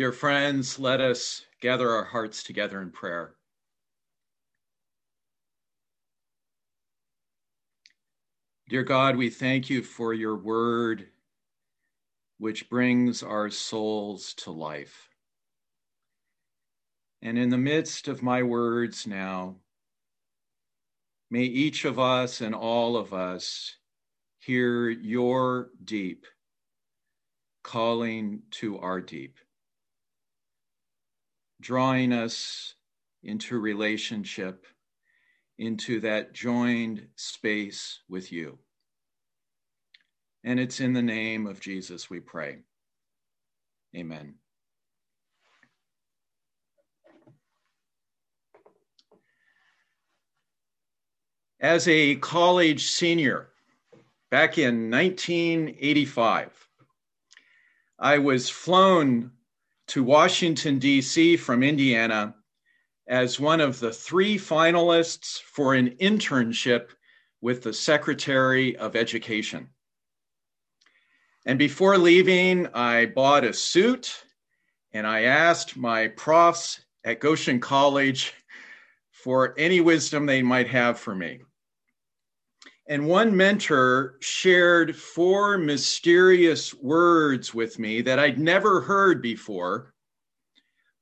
Dear friends, let us gather our hearts together in prayer. Dear God, we thank you for your word, which brings our souls to life. And in the midst of my words now, may each of us and all of us hear your deep calling to our deep, drawing us into relationship, into that joined space with you. And it's in the name of Jesus we pray. Amen. As a college senior back in 1985, I was flown to Washington, D.C. from Indiana as one of the three finalists for an internship with the Secretary of Education. And before leaving, I bought a suit and I asked my profs at Goshen College for any wisdom they might have for me. And one mentor shared four mysterious words with me that I'd never heard before,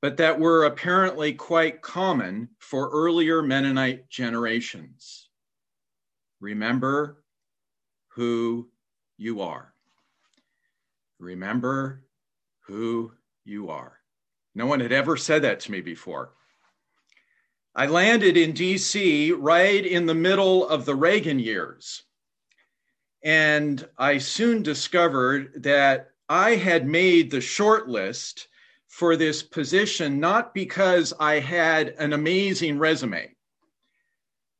but that were apparently quite common for earlier Mennonite generations. Remember who you are. Remember who you are. No one had ever said that to me before. I landed in DC right in the middle of the Reagan years. And I soon discovered that I had made the short list for this position not because I had an amazing resume,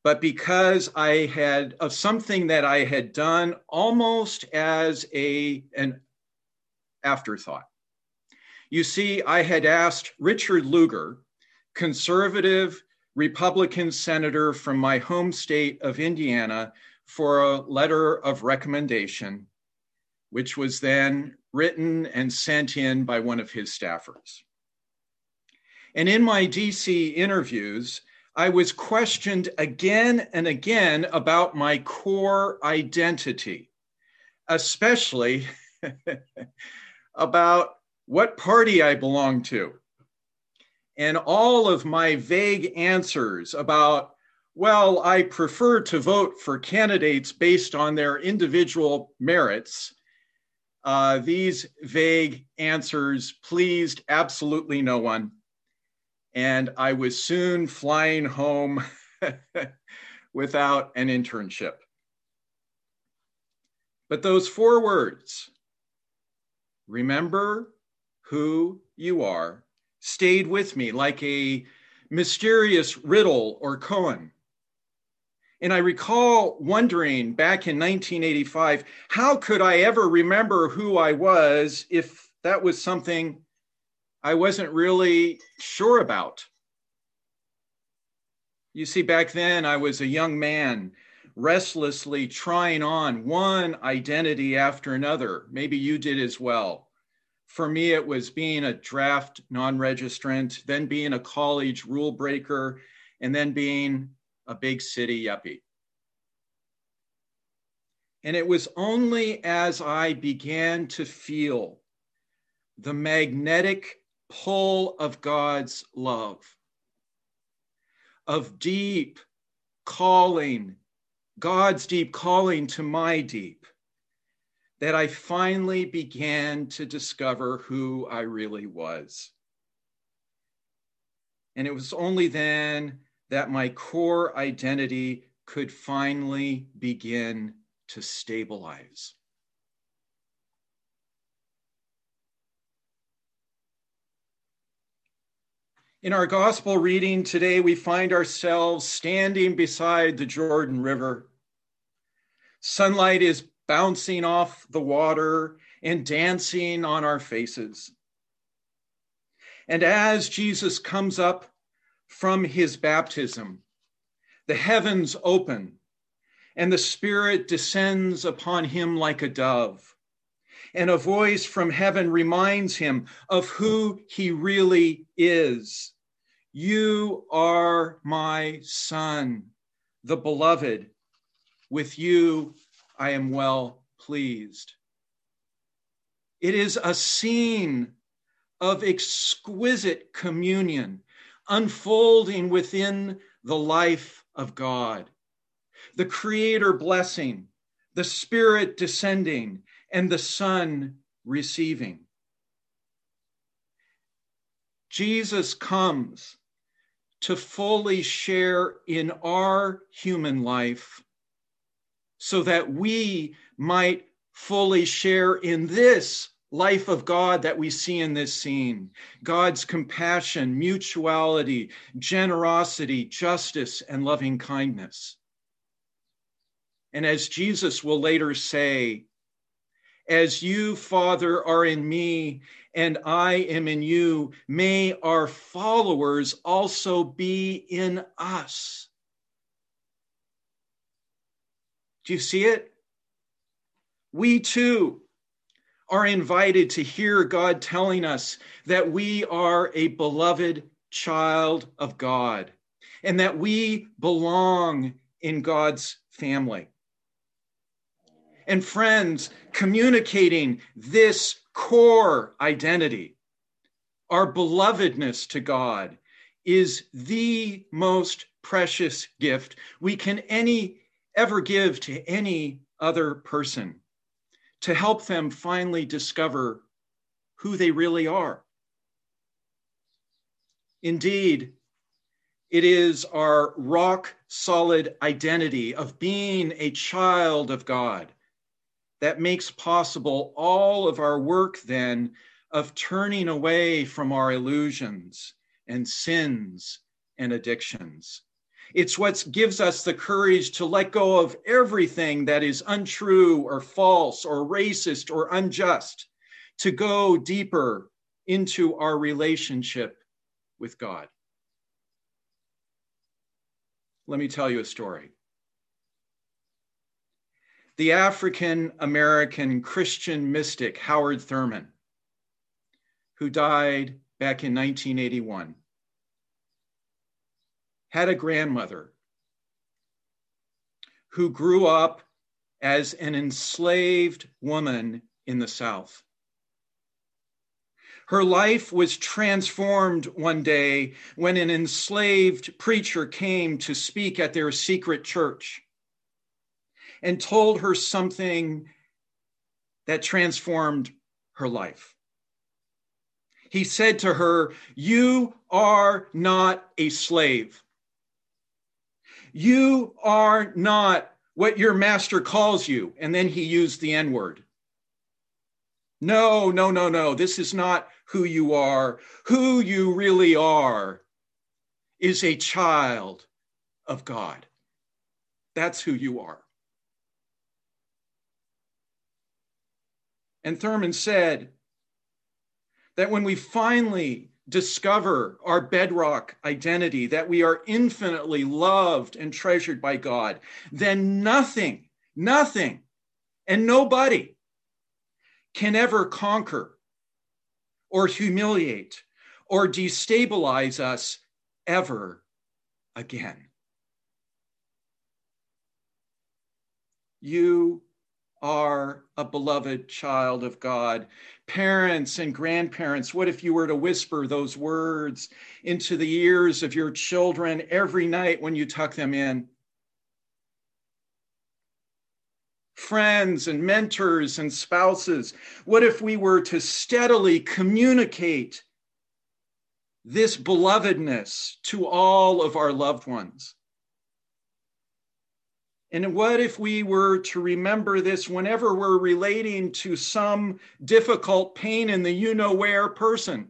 but because I had of something that I had done almost as a an afterthought. You see, I had asked Richard Lugar, conservative Republican senator from my home state of Indiana for a letter of recommendation, which was then written and sent in by one of his staffers. And in my DC interviews, I was questioned again and again about my core identity, especially about what party I belonged to and all of my vague answers about, well, I prefer to vote for candidates based on their individual merits, uh, these vague answers pleased absolutely no one. And I was soon flying home without an internship. But those four words remember who you are stayed with me like a mysterious riddle or koan. And I recall wondering back in 1985, how could I ever remember who I was if that was something I wasn't really sure about? You see, back then I was a young man restlessly trying on one identity after another. Maybe you did as well for me, it was being a draft non registrant, then being a college rule breaker, and then being a big city yuppie. And it was only as I began to feel the magnetic pull of God's love, of deep calling, God's deep calling to my deep, that I finally began to discover who I really was. And it was only then that my core identity could finally begin to stabilize. In our gospel reading today, we find ourselves standing beside the Jordan River. Sunlight is bouncing off the water and dancing on our faces. And as Jesus comes up from his baptism, the heavens open and the Spirit descends upon him like a dove. and a voice from heaven reminds him of who he really is. You are my son, the beloved. With you I am well pleased. It is a scene of exquisite communion unfolding within the life of God. The Creator blessing, the Spirit descending, and the Son receiving. Jesus comes to fully share in our human life so that we might fully share in this life of God that we see in this scene God's compassion, mutuality, generosity, justice, and loving kindness. And as Jesus will later say, as you, Father, are in me and I am in you, may our followers also be in us. Do you see it? We too are invited to hear God telling us that we are a beloved child of God and that we belong in God's family. And friends, communicating this core identity, our belovedness to God, is the most precious gift we can any ever give to any other person to help them finally discover who they really are. Indeed, it is our rock solid identity of being a child of God that makes possible all of our work then of turning away from our illusions and sins and addictions. It's what gives us the courage to let go of everything that is untrue or false or racist or unjust, to go deeper into our relationship with God. Let me tell you a story. The African American Christian mystic Howard Thurman, who died back in 1981 had a grandmother who grew up as an enslaved woman in the South. Her life was transformed one day when an enslaved preacher came to speak at their secret church and told her something that transformed her life. He said to her, You are not a slave. You are not what your master calls you. And then he used the N word. No, no, no, no. This is not who you are. Who you really are is a child of God. That's who you are. And Thurman said that when we finally discover our bedrock identity, that we are infinitely loved and treasured by God, then nothing, nothing, and nobody can ever conquer or humiliate or destabilize us ever again. You are a beloved child of God. Parents and grandparents, what if you were to whisper those words into the ears of your children every night when you tuck them in? Friends and mentors and spouses, what if we were to steadily communicate this belovedness to all of our loved ones? And what if we were to remember this whenever we're relating to some difficult pain in the you know where person?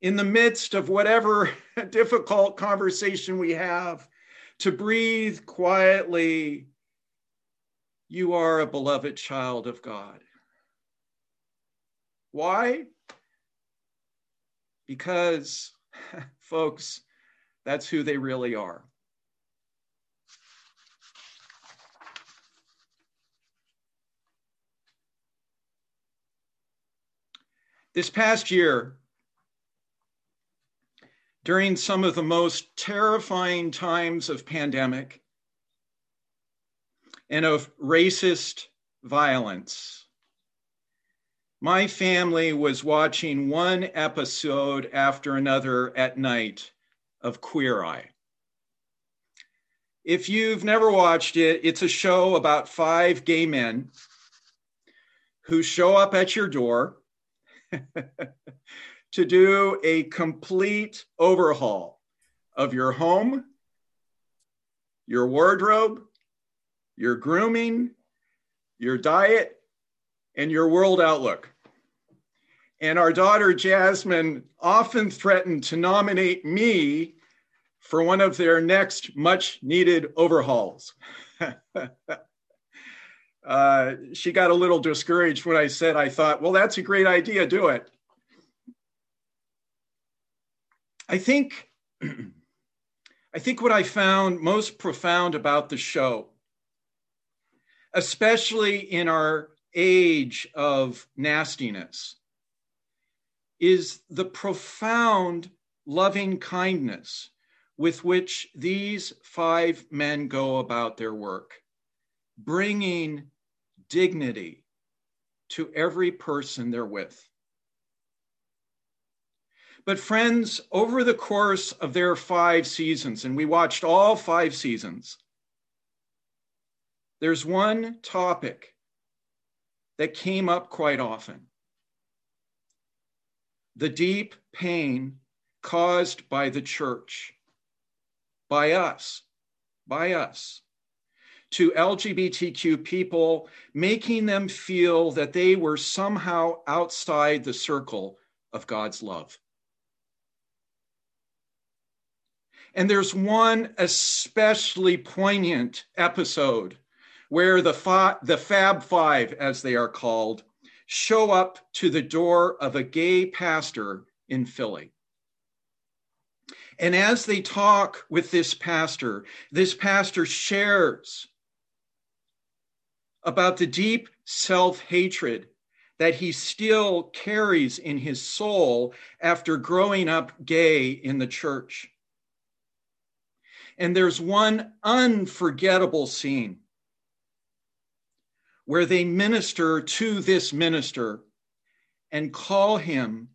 In the midst of whatever difficult conversation we have, to breathe quietly, you are a beloved child of God. Why? Because, folks, that's who they really are. This past year, during some of the most terrifying times of pandemic and of racist violence, my family was watching one episode after another at night of Queer Eye. If you've never watched it, it's a show about five gay men who show up at your door to do a complete overhaul of your home, your wardrobe, your grooming, your diet, and your world outlook. And our daughter Jasmine often threatened to nominate me for one of their next much needed overhauls. uh, she got a little discouraged when I said, I thought, well, that's a great idea, do it. I think, I think what I found most profound about the show, especially in our age of nastiness, is the profound loving kindness with which these five men go about their work, bringing dignity to every person they're with. But, friends, over the course of their five seasons, and we watched all five seasons, there's one topic that came up quite often the deep pain caused by the church, by us, by us, to LGBTQ people, making them feel that they were somehow outside the circle of God's love. And there's one especially poignant episode where the, the Fab Five, as they are called, show up to the door of a gay pastor in Philly. And as they talk with this pastor, this pastor shares about the deep self hatred that he still carries in his soul after growing up gay in the church. And there's one unforgettable scene where they minister to this minister and call him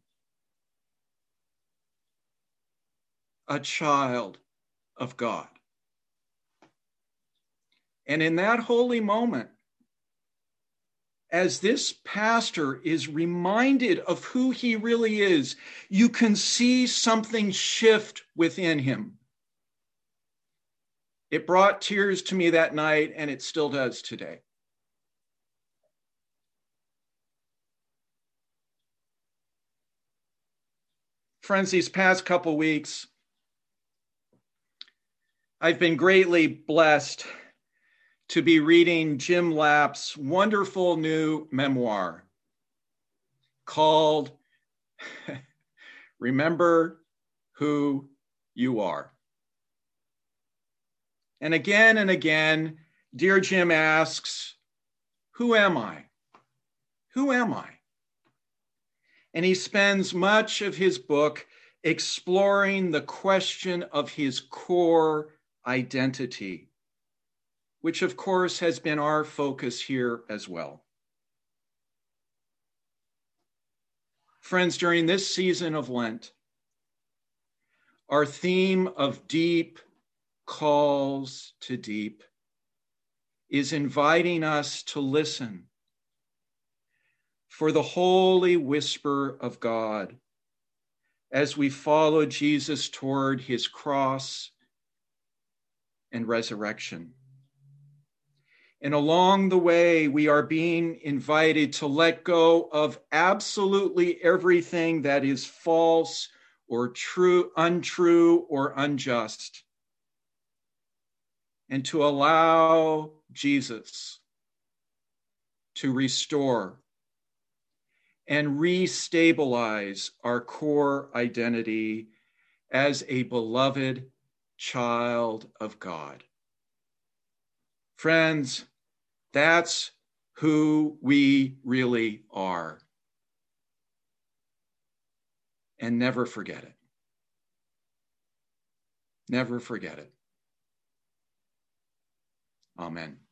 a child of God. And in that holy moment, as this pastor is reminded of who he really is, you can see something shift within him. It brought tears to me that night, and it still does today. Friends, these past couple weeks, I've been greatly blessed to be reading Jim Lapp's wonderful new memoir called Remember Who You Are. And again and again, Dear Jim asks, Who am I? Who am I? And he spends much of his book exploring the question of his core identity, which of course has been our focus here as well. Friends, during this season of Lent, our theme of deep calls to deep is inviting us to listen for the holy whisper of God as we follow Jesus toward his cross and resurrection. And along the way, we are being invited to let go of absolutely everything that is false or true, untrue or unjust, and to allow Jesus to restore and restabilize our core identity as a beloved child of God. Friends, that's who we really are. and never forget it. Never forget it. Amen.